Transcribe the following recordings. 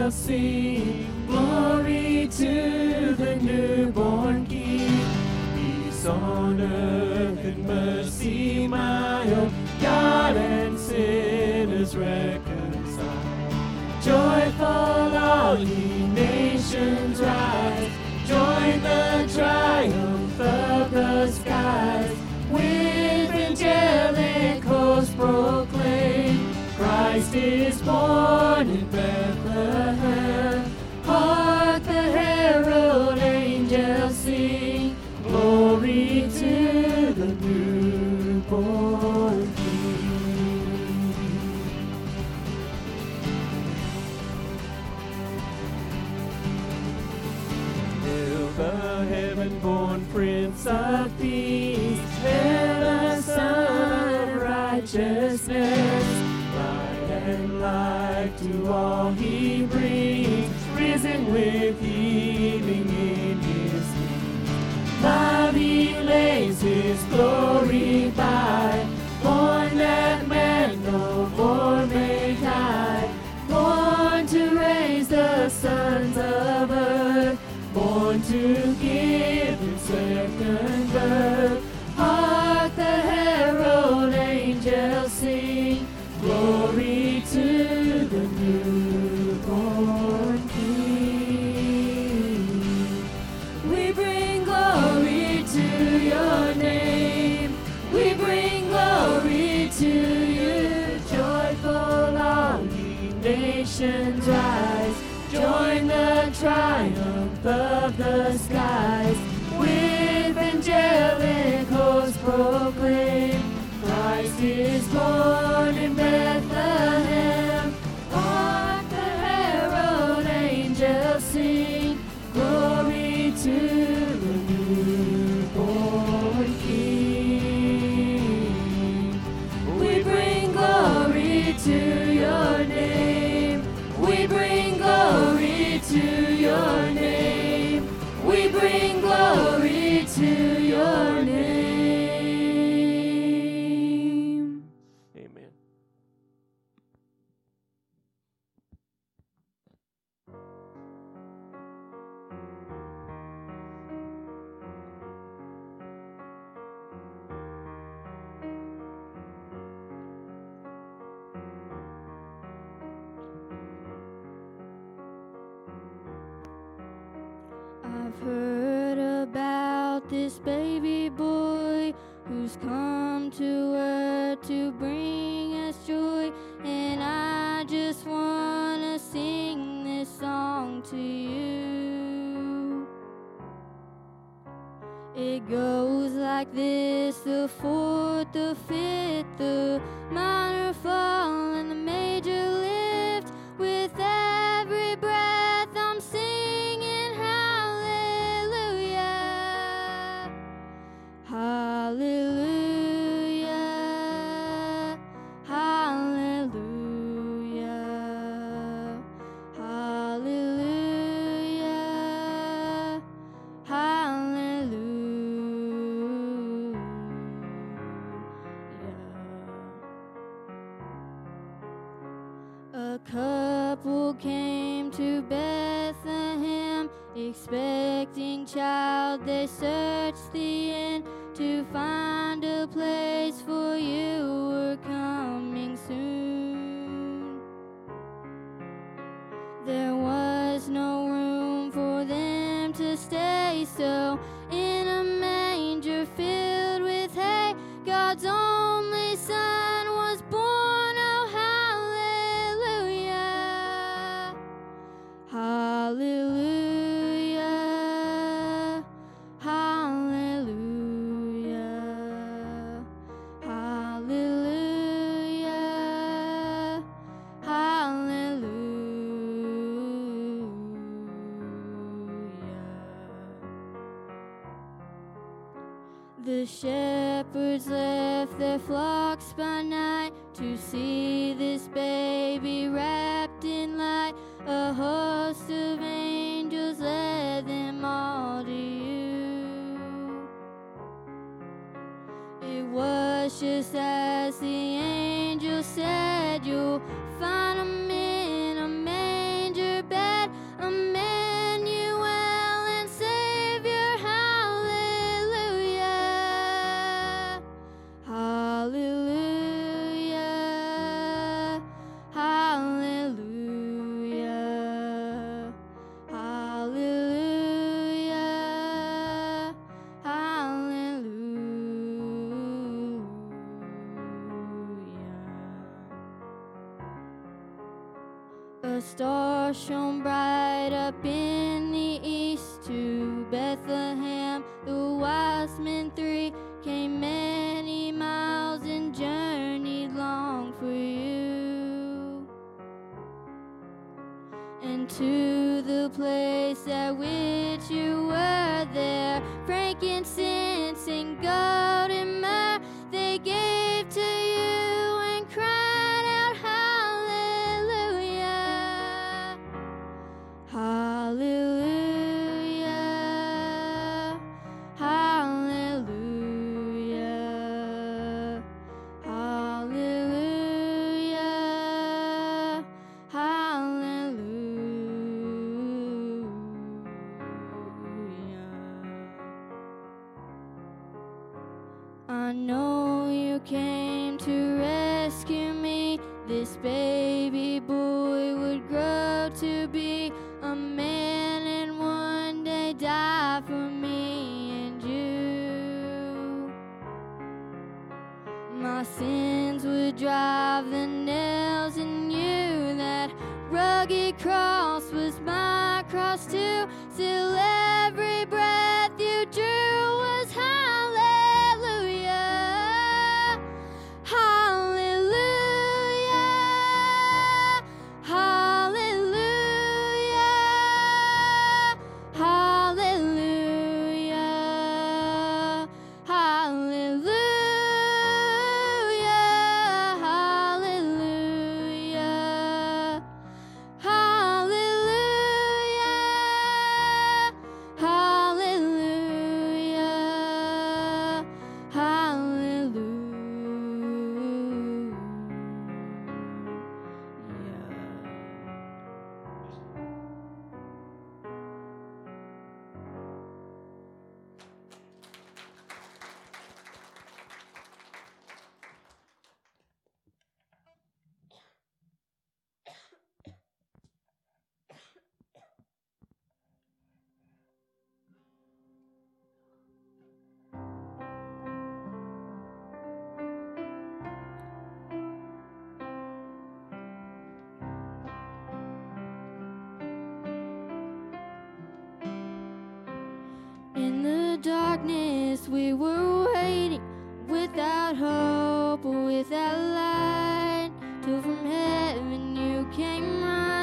angels sing glory to the newborn King. Peace on earth and mercy mild, God and sinners reconciled. Joyful all ye nations rise, join the triumph of the skies. With angelic hosts proclaim, Christ is born come to earth to bring us joy, and I just wanna sing this song to you. It goes like this the fourth, the fifth, the minor fall, and the child. They searched The shepherds left their flocks by night to see this baby wrapped in light. A host of angels led them all to you. It was just as the angel said, go. I know you came to rescue me. This baby boy would grow to guess we were waiting without hope, or without light, till from heaven you came right.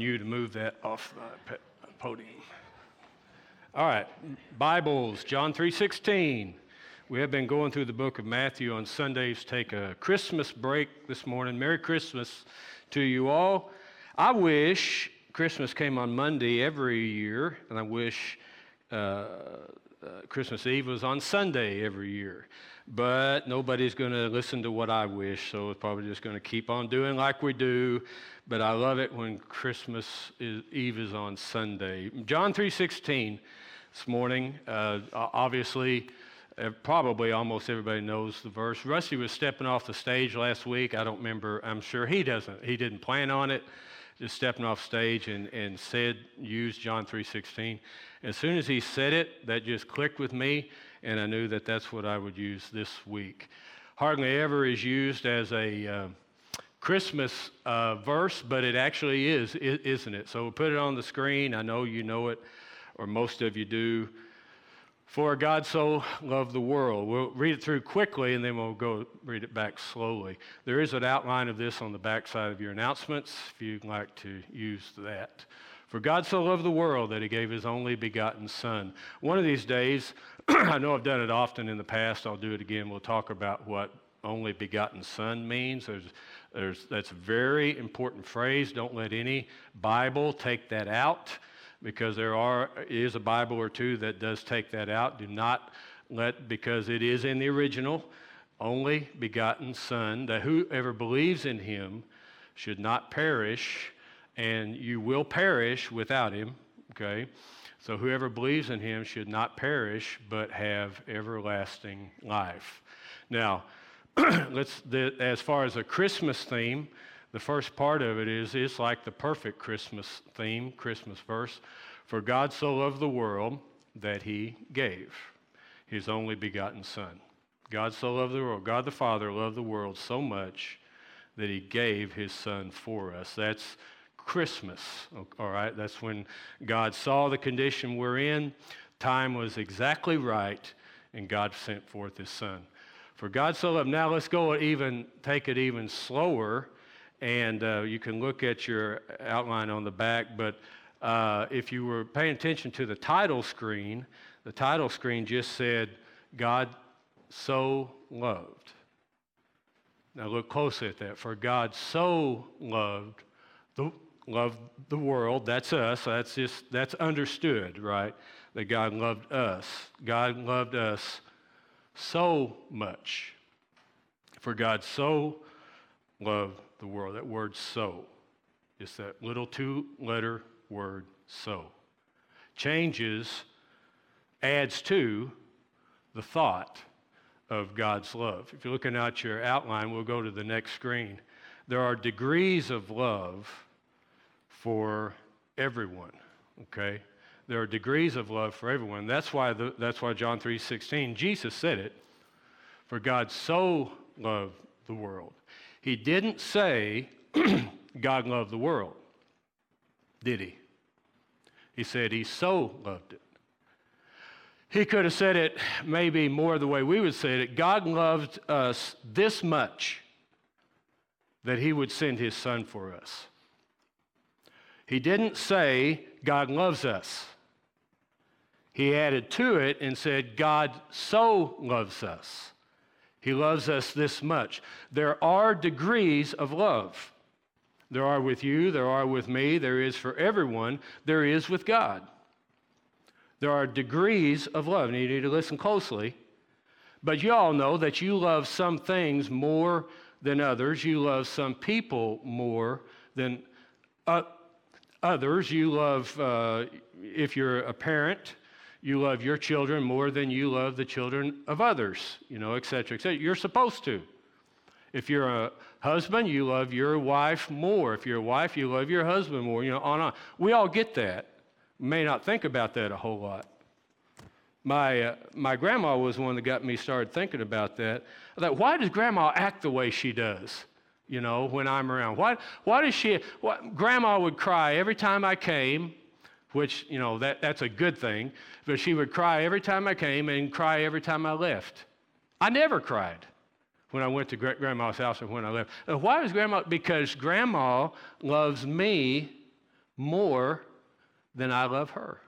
On you to move that off the podium. All right, Bibles, John 3:16. We have been going through the book of Matthew on Sundays. Take a Christmas break this morning. Merry Christmas to you all. I wish Christmas came on Monday every year, and I wish uh, uh, Christmas Eve was on Sunday every year. But nobody's going to listen to what I wish, so it's probably just going to keep on doing like we do. But I love it when Christmas is, Eve is on Sunday. John 3:16 this morning. Uh, obviously, uh, probably almost everybody knows the verse. Rusty was stepping off the stage last week. I don't remember. I'm sure he doesn't. He didn't plan on it. Just stepping off stage and, and said, use John 3:16. As soon as he said it, that just clicked with me, and I knew that that's what I would use this week. Hardly ever is used as a uh, Christmas uh, verse, but it actually is, isn't it? So we'll put it on the screen. I know you know it, or most of you do. For God so loved the world. We'll read it through quickly and then we'll go read it back slowly. There is an outline of this on the back side of your announcements if you'd like to use that. For God so loved the world that he gave his only begotten Son. One of these days, I know I've done it often in the past, I'll do it again. We'll talk about what only begotten Son means. There's, there's, that's a very important phrase. Don't let any Bible take that out because there are, is a Bible or two that does take that out. Do not let, because it is in the original, only begotten Son, that whoever believes in him should not perish and you will perish without him, okay? So whoever believes in him should not perish, but have everlasting life. Now, let's, the, as far as a Christmas theme, the first part of it is it's like the perfect Christmas theme, Christmas verse. For God so loved the world that he gave his only begotten Son. God so loved the world. God the Father loved the world so much that he gave his Son for us. That's Christmas, all right? That's when God saw the condition we're in. Time was exactly right, and God sent forth his son. For God so loved. Now let's go even, take it even slower, and uh, you can look at your outline on the back, but uh, if you were paying attention to the title screen, the title screen just said, God so loved. Now look closely at that. For God so loved the loved the world. That's us. That's just that's understood, right? That God loved us. God loved us so much. For God so loved the world. That word so. It's that little two letter word so. Changes, adds to the thought of God's love. If you're looking at your outline, we'll go to the next screen. There are degrees of love for everyone. Okay? There are degrees of love for everyone. That's why, the, that's why John 3.16, Jesus said it, for God so loved the world. He didn't say God loved the world, did he? He said he so loved it. He could have said it maybe more the way we would say it. God loved us this much that he would send his son for us. He didn't say, God loves us. He added to it and said, God so loves us. He loves us this much. There are degrees of love. There are with you, there are with me, there is for everyone, there is with God. There are degrees of love, and you need to listen closely. But you all know that you love some things more than others. You love some people more than uh, others. You love, uh, if you're a parent, you love your children more than you love the children of others, you know, et cetera, et cetera. You're supposed to. If you're a husband, you love your wife more. If you're a wife, you love your husband more, you know, on and on. We all get that. may not think about that a whole lot. My, uh, my grandma was one that got me started thinking about that. I thought, why does grandma act the way she does? You know, when I'm around. Why, why does she, what, grandma would cry every time I came, which, you know, that, that's a good thing, but she would cry every time I came and cry every time I left. I never cried when I went to grandma's house or when I left. Uh, why does grandma? Because grandma loves me more than I love her.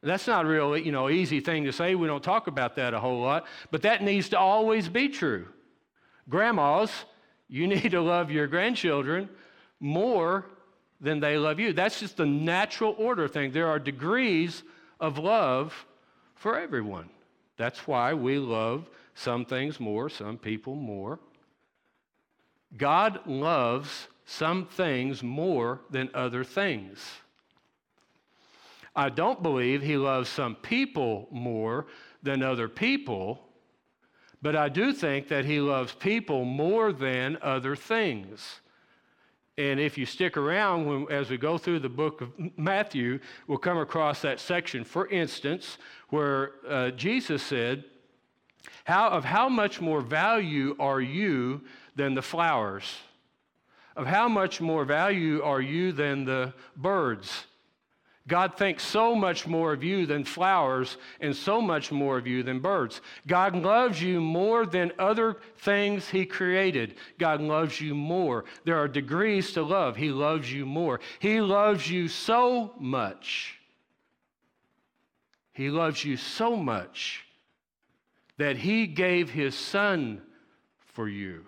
That's not a you know, easy thing to say. We don't talk about that a whole lot, but that needs to always be true. Grandmas, you need to love your grandchildren more than they love you. That's just the natural order thing. There are degrees of love for everyone. That's why we love some things more, some people more. God loves some things more than other things. I don't believe he loves some people more than other people, but I do think that he loves people more than other things. And if you stick around when, as we go through the book of Matthew, we'll come across that section, for instance, where uh, Jesus said, how, Of how much more value are you than the flowers? Of how much more value are you than the birds? God thinks so much more of you than flowers and so much more of you than birds. God loves you more than other things He created. God loves you more. There are degrees to love. He loves you more. He loves you so much. He loves you so much that He gave His Son for you.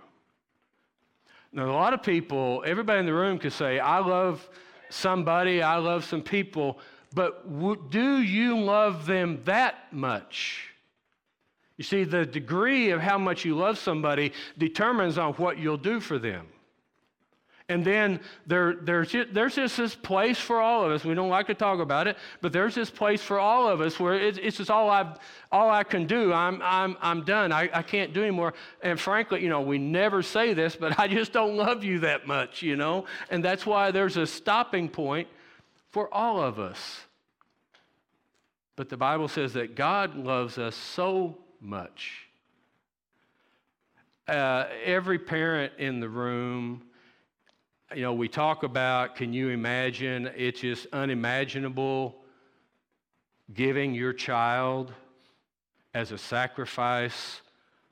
Now, a lot of people, everybody in the room could say, I love somebody, I love some people, but w- do you love them that much? You see, the degree of how much you love somebody determines on what you'll do for them. And then there, there's, just, there's just this place for all of us. We don't like to talk about it, but there's this place for all of us where it's, it's just all, i all I can do. I'm, I'm, I'm done. I, I can't do anymore. And frankly, you know, we never say this, but I just don't love you that much, you know? And that's why there's a stopping point for all of us. But the Bible says that God loves us so much. Uh, every parent in the room, you know, we talk about can you imagine? It's just unimaginable giving your child as a sacrifice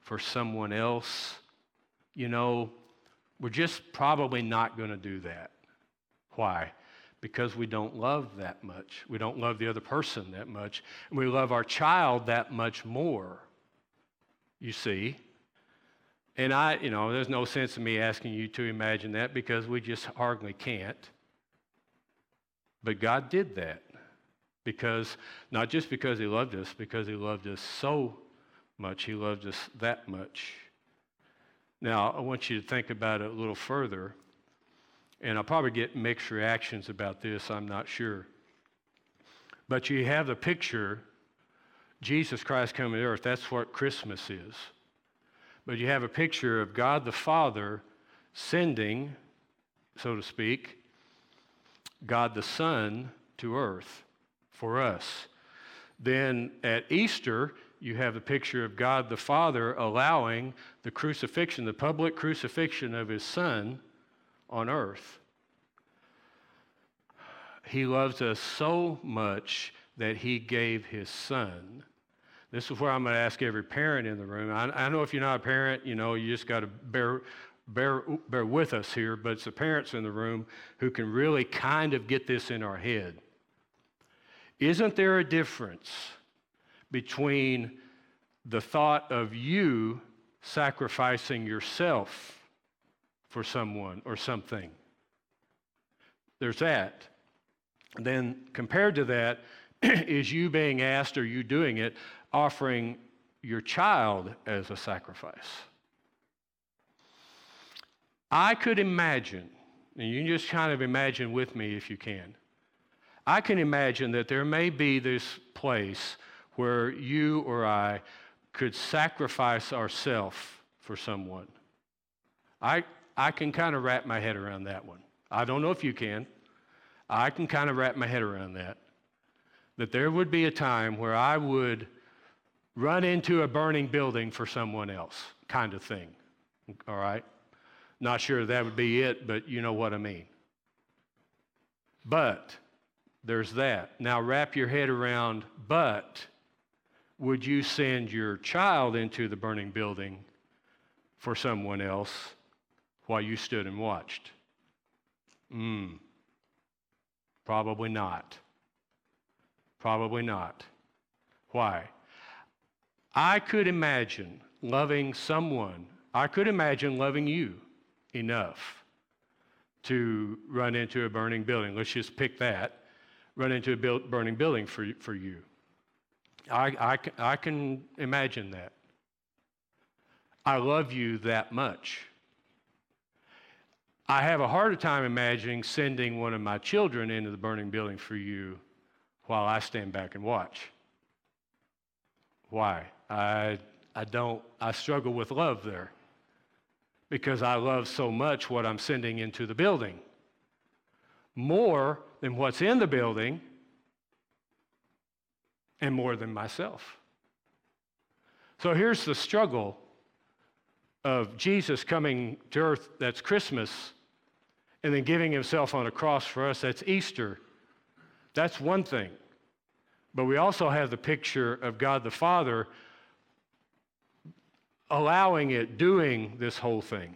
for someone else. You know, we're just probably not going to do that. Why? Because we don't love that much. We don't love the other person that much. And we love our child that much more. You see? And I, you know, there's no sense in me asking you to imagine that because we just hardly can't. But God did that because, not just because He loved us, because He loved us so much, He loved us that much. Now, I want you to think about it a little further, and I'll probably get mixed reactions about this, I'm not sure. But you have the picture Jesus Christ coming to earth. That's what Christmas is but you have a picture of God the Father sending, so to speak, God the Son to earth for us. Then at Easter, you have a picture of God the Father allowing the crucifixion, the public crucifixion of his Son on earth. He loves us so much that he gave his Son this is where I'm going to ask every parent in the room. I, I know if you're not a parent, you know, you just got to bear, bear, bear with us here, but it's the parents in the room who can really kind of get this in our head. Isn't there a difference between the thought of you sacrificing yourself for someone or something? There's that. then compared to that is you being asked or you doing it offering your child as a sacrifice. I could imagine, and you can just kind of imagine with me if you can. I can imagine that there may be this place where you or I could sacrifice ourselves for someone. I, I can kind of wrap my head around that one. I don't know if you can. I can kind of wrap my head around that. that there would be a time where I would run into a burning building for someone else, kind of thing. All right? Not sure that would be it, but you know what I mean. But there's that. Now wrap your head around, but would you send your child into the burning building for someone else while you stood and watched? Hmm. Probably not. Probably not. Why? I could imagine loving someone, I could imagine loving you enough to run into a burning building. Let's just pick that. Run into a build, burning building for, for you. I, I, I can imagine that. I love you that much. I have a harder time imagining sending one of my children into the burning building for you while I stand back and watch. Why? I, I don't, I struggle with love there because I love so much what I'm sending into the building. More than what's in the building and more than myself. So here's the struggle of Jesus coming to earth, that's Christmas, and then giving himself on a cross for us, that's Easter. That's one thing. But we also have the picture of God the Father allowing it, doing this whole thing.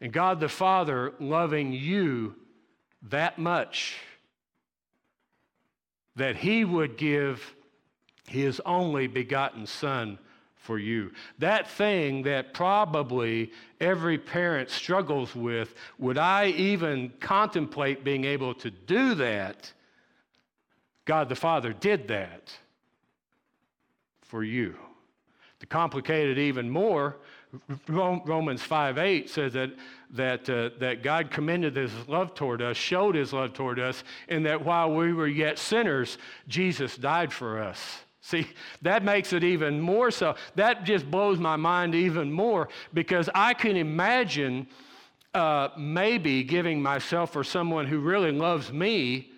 And God the Father loving you that much that he would give his only begotten Son for you. That thing that probably every parent struggles with, would I even contemplate being able to do that? God the Father did that for you. Complicate it even more, Romans 5 8 says that, that, uh, that God commended his love toward us, showed his love toward us, and that while we were yet sinners, Jesus died for us. See, that makes it even more so. That just blows my mind even more because I can imagine uh, maybe giving myself for someone who really loves me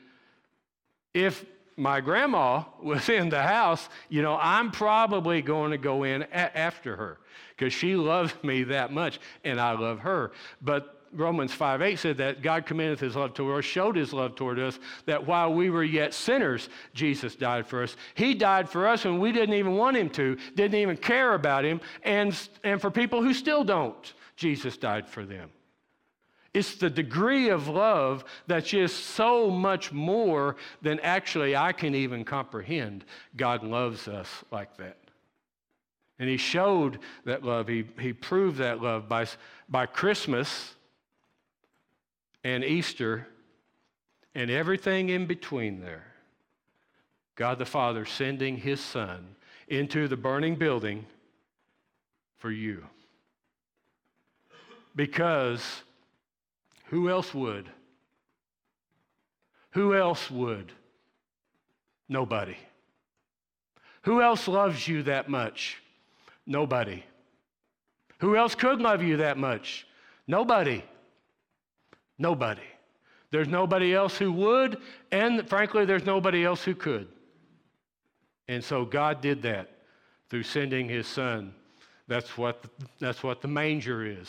if my grandma was in the house, you know, I'm probably going to go in a- after her because she loves me that much and I love her. But Romans 5 8 said that God commended his love toward us, showed his love toward us, that while we were yet sinners, Jesus died for us. He died for us when we didn't even want him to, didn't even care about him, and, and for people who still don't, Jesus died for them. It's the degree of love that's just so much more than actually I can even comprehend. God loves us like that. And He showed that love, He, he proved that love by, by Christmas and Easter and everything in between there. God the Father sending His Son into the burning building for you. Because who else would? Who else would? Nobody. Who else loves you that much? Nobody. Who else could love you that much? Nobody. Nobody. There's nobody else who would, and frankly, there's nobody else who could. And so God did that through sending his son. That's what, that's what the manger is.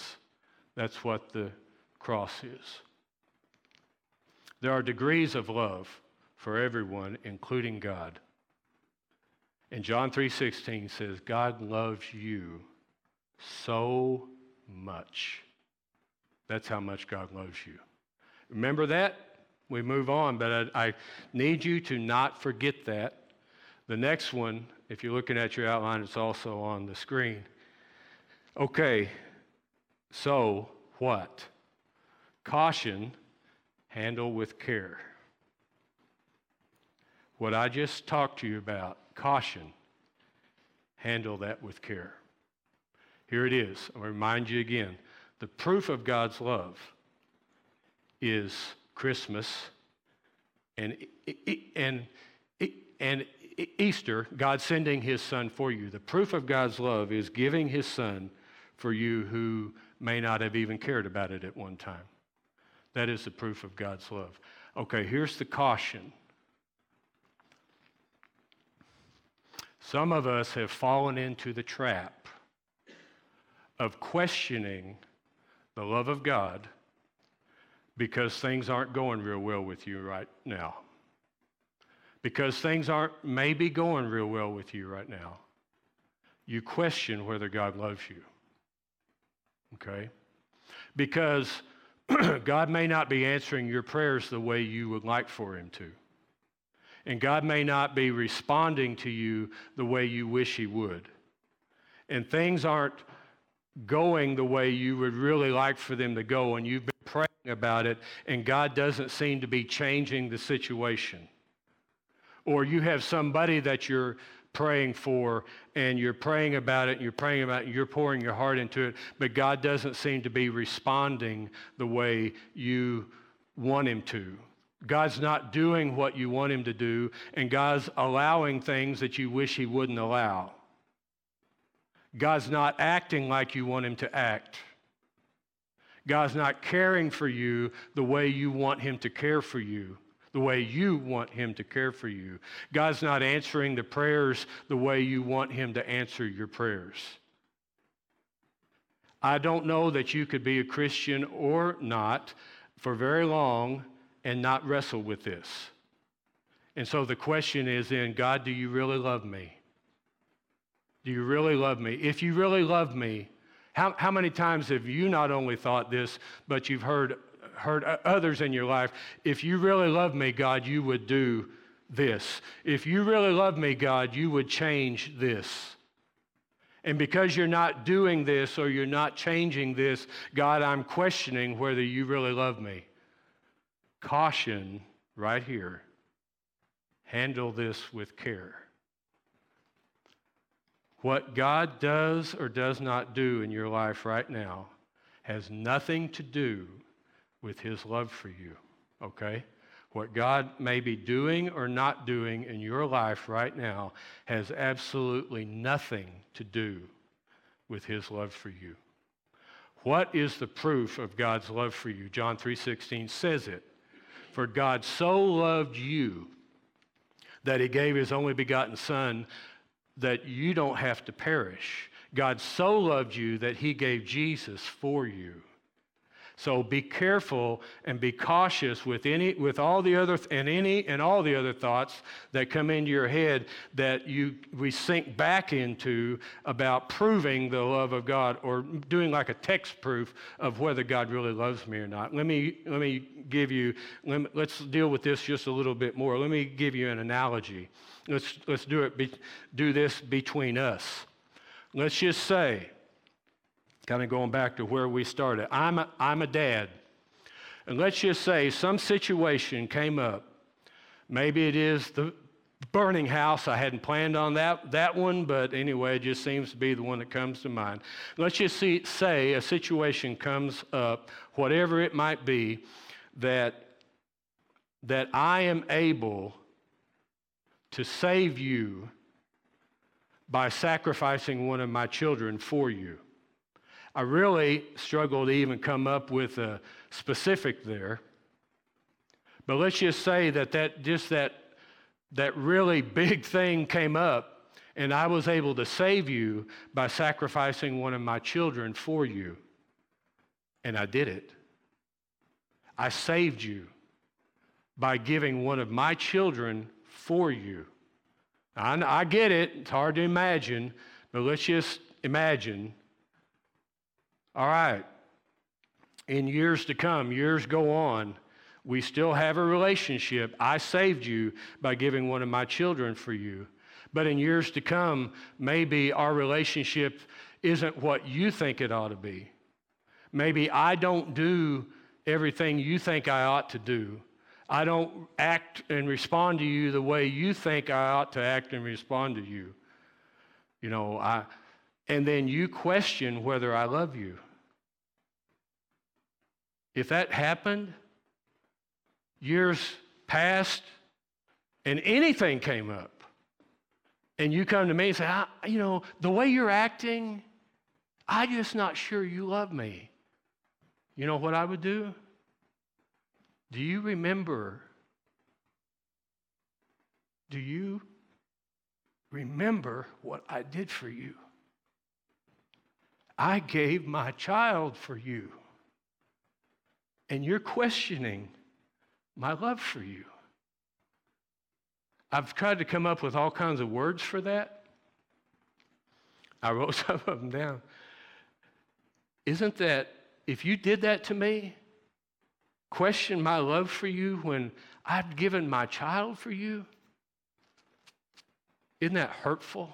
That's what the cross is. There are degrees of love for everyone, including God. And John 3:16 says, God loves you so much. That's how much God loves you. Remember that? We move on, but I, I need you to not forget that. The next one, if you're looking at your outline, it's also on the screen. Okay, so what? Caution, handle with care. What I just talked to you about, caution, handle that with care. Here it is. I'll remind you again. The proof of God's love is Christmas and, and, and Easter, God sending his son for you. The proof of God's love is giving his son for you who may not have even cared about it at one time. That is the proof of God's love. Okay, here's the caution. Some of us have fallen into the trap of questioning the love of God because things aren't going real well with you right now. Because things aren't maybe going real well with you right now. You question whether God loves you. Okay? Because God may not be answering your prayers the way you would like for Him to. And God may not be responding to you the way you wish He would. And things aren't going the way you would really like for them to go, and you've been praying about it, and God doesn't seem to be changing the situation. Or you have somebody that you're praying for and you're praying about it and you're praying about it and you're pouring your heart into it, but God doesn't seem to be responding the way you want Him to. God's not doing what you want Him to do, and God's allowing things that you wish He wouldn't allow. God's not acting like you want Him to act. God's not caring for you the way you want Him to care for you the way you want Him to care for you. God's not answering the prayers the way you want Him to answer your prayers. I don't know that you could be a Christian or not for very long and not wrestle with this. And so the question is then, God, do you really love me? Do you really love me? If you really love me, how, how many times have you not only thought this, but you've heard hurt others in your life. If you really love me, God, you would do this. If you really love me, God, you would change this. And because you're not doing this or you're not changing this, God, I'm questioning whether you really love me. Caution right here. Handle this with care. What God does or does not do in your life right now has nothing to do with his love for you, okay? What God may be doing or not doing in your life right now has absolutely nothing to do with his love for you. What is the proof of God's love for you? John 3:16 says it. For God so loved you that he gave his only begotten son that you don't have to perish. God so loved you that he gave Jesus for you. So be careful and be cautious with any with all the other and any and all the other thoughts that come into your head that you we sink back into about proving the love of God or doing like a text proof of whether God really loves me or not. Let me let me give you let me, let's deal with this just a little bit more. Let me give you an analogy. Let's let's do it be, do this between us. Let's just say Kind of going back to where we started. I'm a, I'm a dad. And let's just say some situation came up. Maybe it is the burning house. I hadn't planned on that, that one, but anyway, it just seems to be the one that comes to mind. Let's just see, say a situation comes up, whatever it might be, that, that I am able to save you by sacrificing one of my children for you. I really struggle to even come up with a specific there. But let's just say that, that just that, that really big thing came up, and I was able to save you by sacrificing one of my children for you. And I did it. I saved you by giving one of my children for you. I, I get it, it's hard to imagine, but let's just imagine all right. In years to come, years go on, we still have a relationship. I saved you by giving one of my children for you. But in years to come, maybe our relationship isn't what you think it ought to be. Maybe I don't do everything you think I ought to do. I don't act and respond to you the way you think I ought to act and respond to you. You know, I, and then you question whether I love you. If that happened, years passed, and anything came up, and you come to me and say, you know, the way you're acting, I'm just not sure you love me. You know what I would do? Do you remember? Do you remember what I did for you. I gave my child for you. And you're questioning my love for you. I've tried to come up with all kinds of words for that. I wrote some of them down. Isn't that, if you did that to me, question my love for you when I've given my child for you? Isn't that hurtful?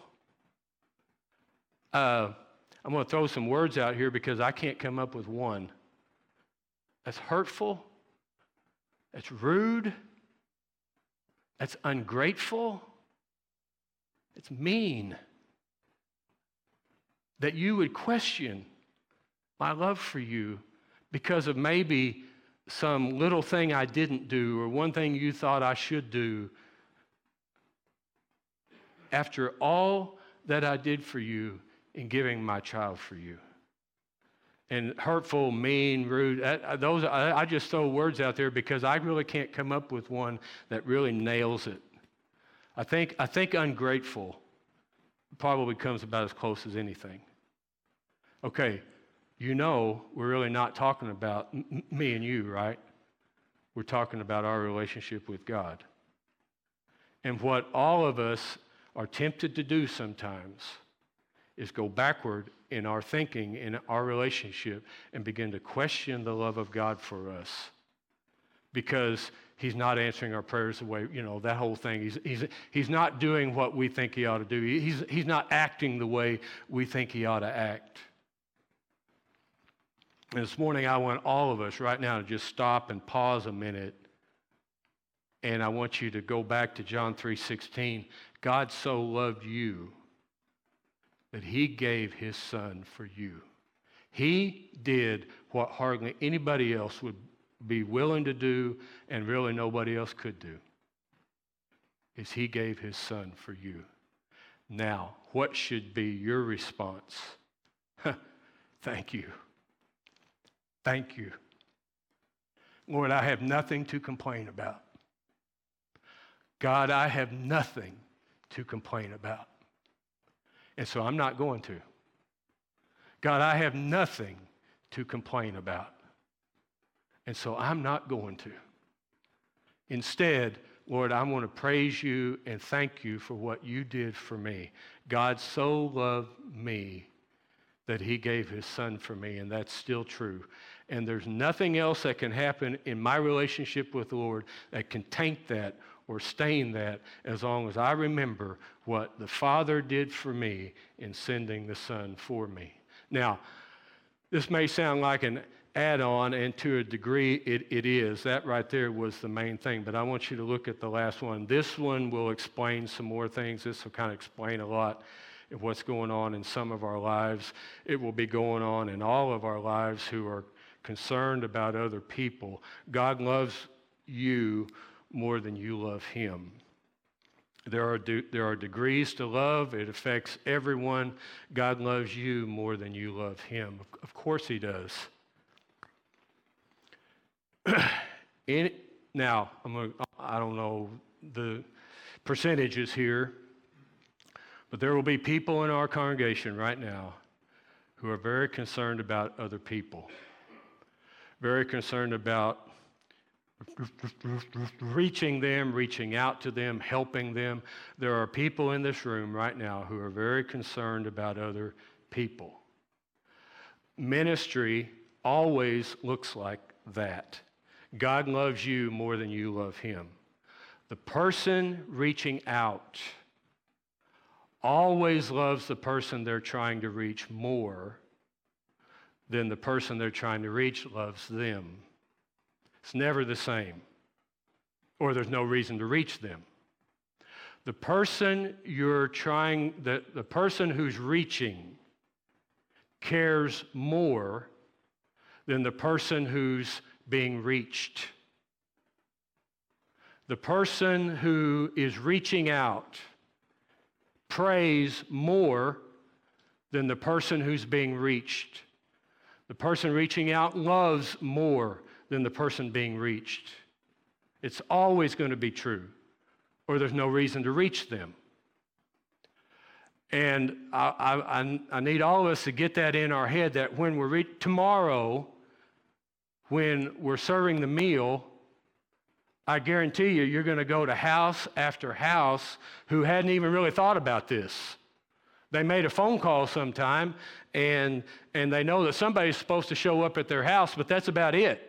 Uh, I'm going to throw some words out here because I can't come up with one. That's hurtful. That's rude. That's ungrateful. It's mean. That you would question my love for you because of maybe some little thing I didn't do or one thing you thought I should do. After all that I did for you in giving my child for you. And hurtful, mean, rude, those, I just throw words out there because I really can't come up with one that really nails it. I think, I think ungrateful probably comes about as close as anything. Okay, you know we're really not talking about me and you, right? We're talking about our relationship with God. And what all of us are tempted to do sometimes is go backward in our thinking, in our relationship, and begin to question the love of God for us. Because he's not answering our prayers the way, you know, that whole thing. He's, he's, he's not doing what we think he ought to do. He's, he's not acting the way we think he ought to act. And this morning, I want all of us right now to just stop and pause a minute. And I want you to go back to John 3:16. God so loved you that he gave his son for you. He did what hardly anybody else would be willing to do and really nobody else could do. Is he gave his son for you. Now, what should be your response? Thank you. Thank you. Lord, I have nothing to complain about. God, I have nothing to complain about. And so I'm not going to. God, I have nothing to complain about. And so I'm not going to. Instead, Lord, I want to praise you and thank you for what you did for me. God so loved me that he gave his son for me, and that's still true. And there's nothing else that can happen in my relationship with the Lord that can taint that or stain that as long as I remember what the Father did for me in sending the Son for me. Now, this may sound like an add on, and to a degree it, it is. That right there was the main thing. But I want you to look at the last one. This one will explain some more things. This will kind of explain a lot of what's going on in some of our lives. It will be going on in all of our lives who are concerned about other people. God loves you more than you love Him. There are, de- there are degrees to love. It affects everyone. God loves you more than you love Him. Of course, He does. In, now, I'm gonna, I don't know the percentages here, but there will be people in our congregation right now who are very concerned about other people very concerned about reaching them, reaching out to them, helping them. There are people in this room right now who are very concerned about other people. Ministry always looks like that. God loves you more than you love him. The person reaching out always loves the person they're trying to reach more then the person they're trying to reach loves them. It's never the same, or there's no reason to reach them. The person you're trying, the, the person who's reaching cares more than the person who's being reached. The person who is reaching out prays more than the person who's being reached. The person reaching out loves more than the person being reached. It's always going to be true, or there's no reason to reach them. And I, I, I need all of us to get that in our head that when we're re- tomorrow, when we're serving the meal, I guarantee you, you're going to go to house after house who hadn't even really thought about this. They made a phone call sometime and, and they know that somebody's supposed to show up at their house, but that's about it.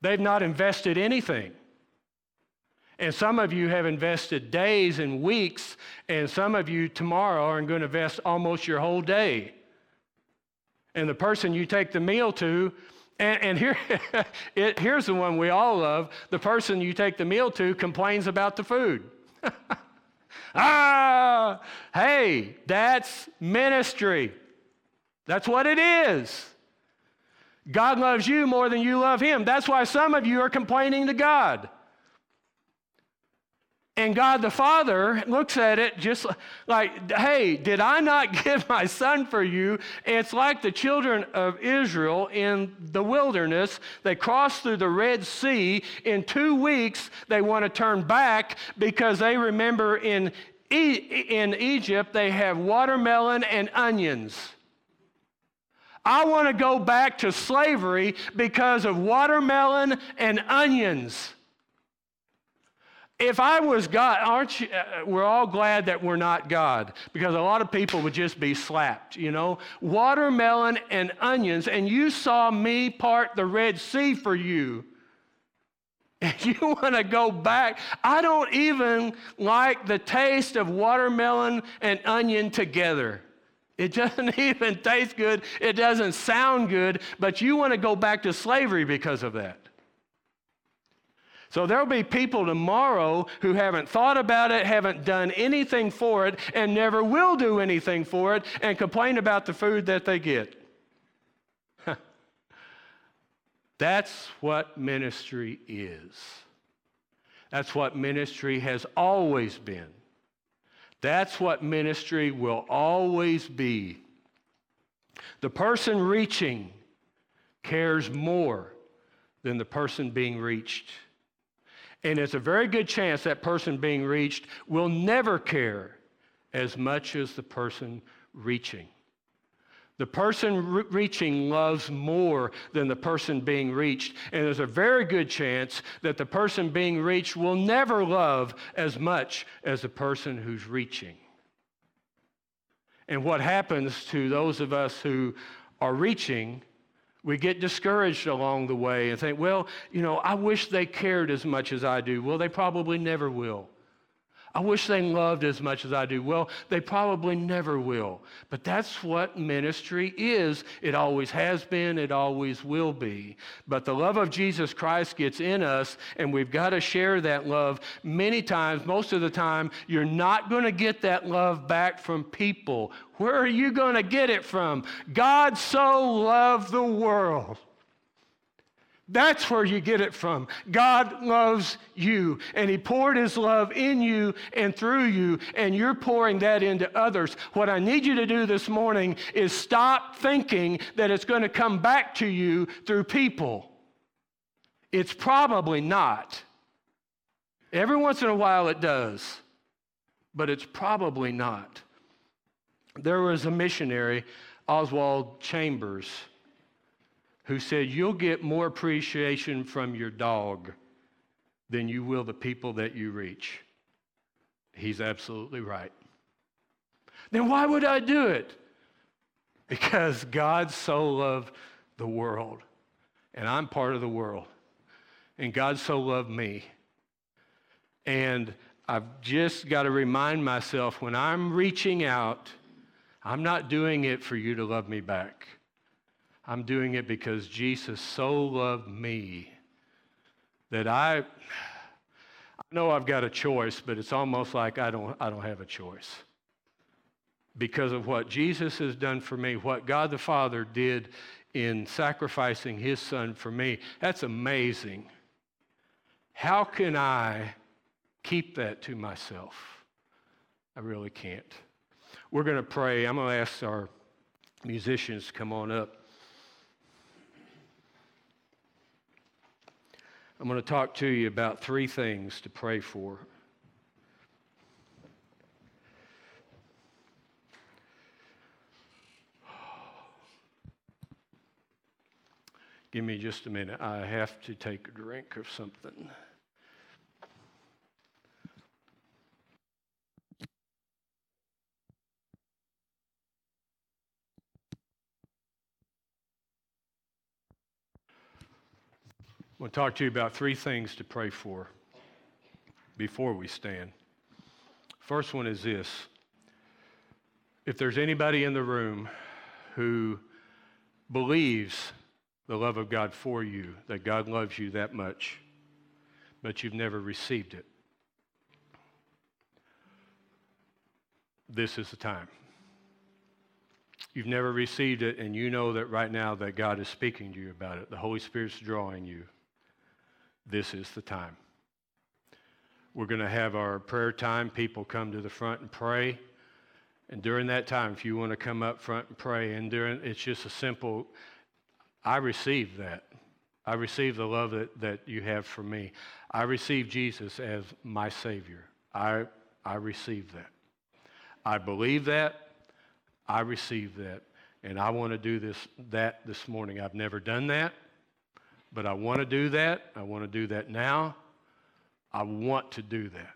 They've not invested anything. And some of you have invested days and weeks, and some of you tomorrow are going to invest almost your whole day. And the person you take the meal to, and, and here, it, here's the one we all love the person you take the meal to complains about the food. ah, hey, that's ministry. That's what it is. God loves you more than you love Him. That's why some of you are complaining to God. And God the Father looks at it just like, hey, did I not give my son for you? It's like the children of Israel in the wilderness. They crossed through the Red Sea. In two weeks, they want to turn back because they remember in, e- in Egypt they have watermelon and onions. I want to go back to slavery because of watermelon and onions. If I was God, aren't you, uh, we're all glad that we're not God because a lot of people would just be slapped, you know? Watermelon and onions, and you saw me part the Red Sea for you. And you want to go back. I don't even like the taste of watermelon and onion together. It doesn't even taste good. It doesn't sound good, but you want to go back to slavery because of that. So there'll be people tomorrow who haven't thought about it, haven't done anything for it, and never will do anything for it, and complain about the food that they get. That's what ministry is. That's what ministry has always been. That's what ministry will always be. The person reaching cares more than the person being reached. And it's a very good chance that person being reached will never care as much as the person reaching. The person re- reaching loves more than the person being reached. And there's a very good chance that the person being reached will never love as much as the person who's reaching. And what happens to those of us who are reaching we get discouraged along the way and think, well, you know, I wish they cared as much as I do. Well, they probably never will. I wish they loved as much as I do. Well, they probably never will. But that's what ministry is. It always has been, it always will be. But the love of Jesus Christ gets in us, and we've got to share that love. Many times, most of the time, you're not going to get that love back from people. Where are you going to get it from? God so loved the world that's where you get it from. God loves you, and He poured His love in you and through you, and you're pouring that into others. What I need you to do this morning is stop thinking that it's going to come back to you through people. It's probably not. Every once in a while it does, but it's probably not. There was a missionary, Oswald Chambers who said, You'll get more appreciation from your dog than you will the people that you reach. He's absolutely right. Then why would I do it? Because God so loved the world, and I'm part of the world, and God so loved me. And I've just got to remind myself when I'm reaching out, I'm not doing it for you to love me back. I'm doing it because Jesus so loved me that I, I know I've got a choice, but it's almost like I don't, I don't have a choice. Because of what Jesus has done for me, what God the Father did in sacrificing his son for me, that's amazing. How can I keep that to myself? I really can't. We're going to pray. I'm going to ask our musicians to come on up. I'm going to talk to you about three things to pray for. Give me just a minute. I have to take a drink of something. I want to talk to you about three things to pray for before we stand. First one is this if there's anybody in the room who believes the love of God for you, that God loves you that much, but you've never received it, this is the time. You've never received it, and you know that right now that God is speaking to you about it. The Holy Spirit's drawing you. This is the time. We're going to have our prayer time. People come to the front and pray. And during that time, if you want to come up front and pray, and during it's just a simple, I receive that. I receive the love that, that you have for me. I receive Jesus as my Savior. I, I receive that. I believe that. I receive that. And I want to do this that this morning. I've never done that, but I want to do that. I want to do that now. I want to do that.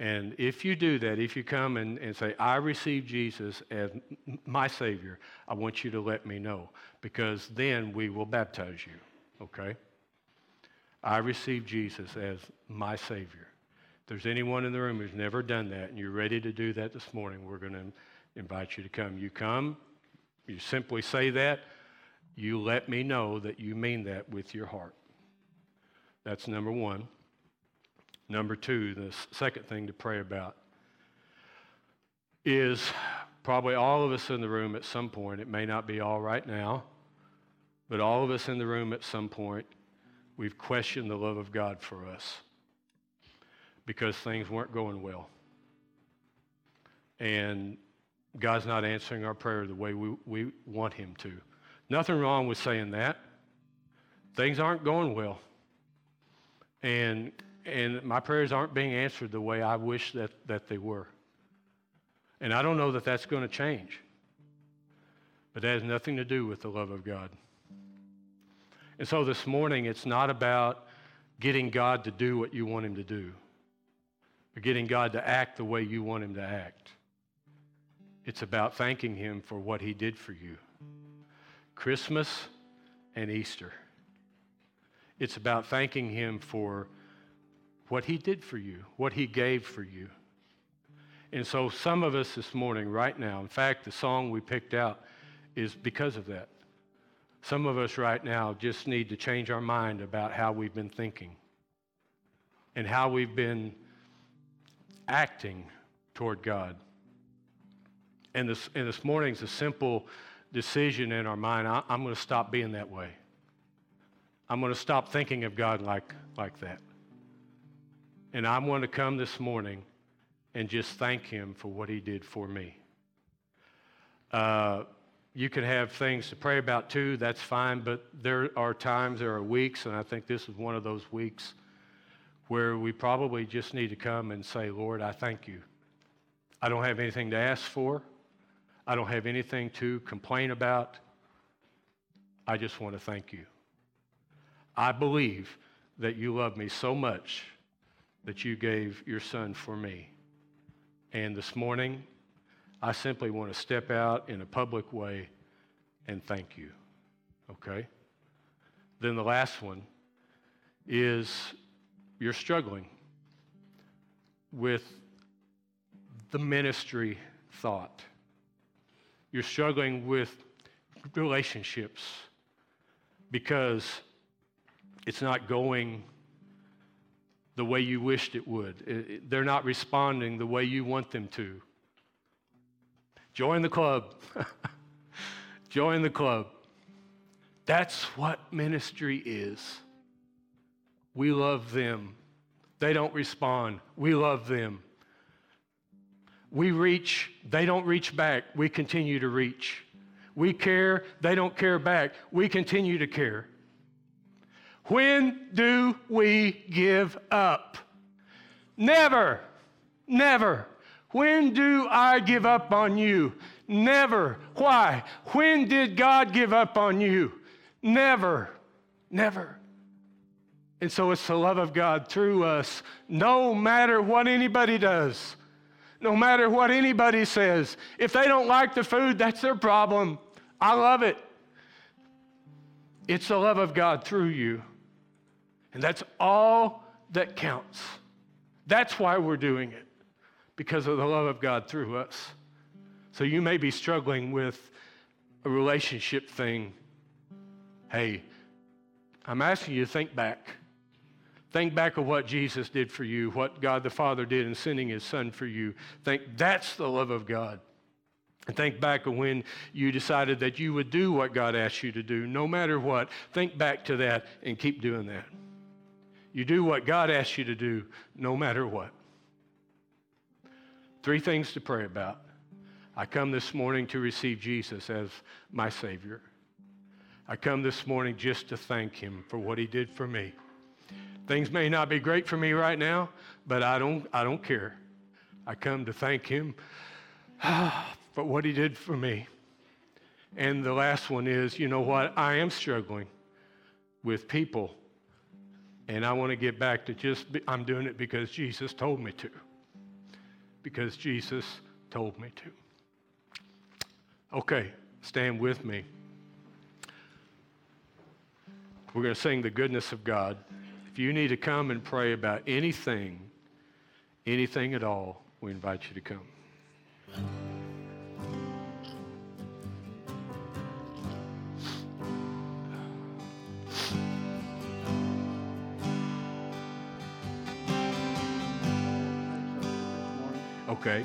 And if you do that, if you come and, and say, I receive Jesus as my Savior, I want you to let me know because then we will baptize you, okay? I receive Jesus as my Savior. If there's anyone in the room who's never done that and you're ready to do that this morning, we're going to invite you to come. You come, you simply say that, you let me know that you mean that with your heart. That's number one. Number two, the second thing to pray about is probably all of us in the room at some point, it may not be all right now, but all of us in the room at some point, we've questioned the love of God for us because things weren't going well. And God's not answering our prayer the way we, we want Him to. Nothing wrong with saying that. Things aren't going well. And and my prayers aren't being answered the way I wish that, that they were. And I don't know that that's going to change. But that has nothing to do with the love of God. And so this morning, it's not about getting God to do what you want him to do, but getting God to act the way you want him to act. It's about thanking him for what he did for you Christmas and Easter. It's about thanking him for what he did for you, what he gave for you. And so, some of us this morning, right now, in fact, the song we picked out is because of that. Some of us right now just need to change our mind about how we've been thinking and how we've been acting toward God. And this, and this morning's a simple decision in our mind I, I'm going to stop being that way. I'm going to stop thinking of God like, like that. And I'm going to come this morning and just thank him for what he did for me. Uh, you can have things to pray about too, that's fine, but there are times, there are weeks, and I think this is one of those weeks where we probably just need to come and say, Lord, I thank you. I don't have anything to ask for, I don't have anything to complain about. I just want to thank you. I believe that you love me so much that you gave your son for me. And this morning, I simply want to step out in a public way and thank you. Okay? Then the last one is you're struggling with the ministry thought. You're struggling with relationships because it's not going the way you wished it would. they're not responding the way you want them to. Join the club. Join the club. That's what ministry is. We love them. They don't respond. We love them. We reach, they don't reach back. We continue to reach. We care, they don't care back. We continue to care. When do we give up? Never. Never. When do I give up on you? Never. Why? When did God give up on you? Never, never. And so it's the love of God through us, no matter what anybody does, no matter what anybody says. If they don't like the food, that's their problem. I love it. It's the love of God through you. And that's all that counts. That's why we're doing it, because of the love of God through us. So you may be struggling with a relationship thing. Hey, I'm asking you to think back. Think back of what Jesus did for you, what God the Father did in sending his Son for you. Think that's the love of God. And think back of when you decided that you would do what God asked you to do, no matter what. Think back to that and keep doing that. You do what God asks you to do, no matter what. Three things to pray about. I come this morning to receive Jesus as my Savior. I come this morning just to thank Him for what He did for me. Things may not be great for me right now, but I don't, I don't care. I come to thank Him for what He did for me. And the last one is you know what? I am struggling with people. And I want to get back to just, be, I'm doing it because Jesus told me to. Because Jesus told me to. Okay, stand with me. We're going to sing the goodness of God. If you need to come and pray about anything, anything at all, we invite you to come. Okay.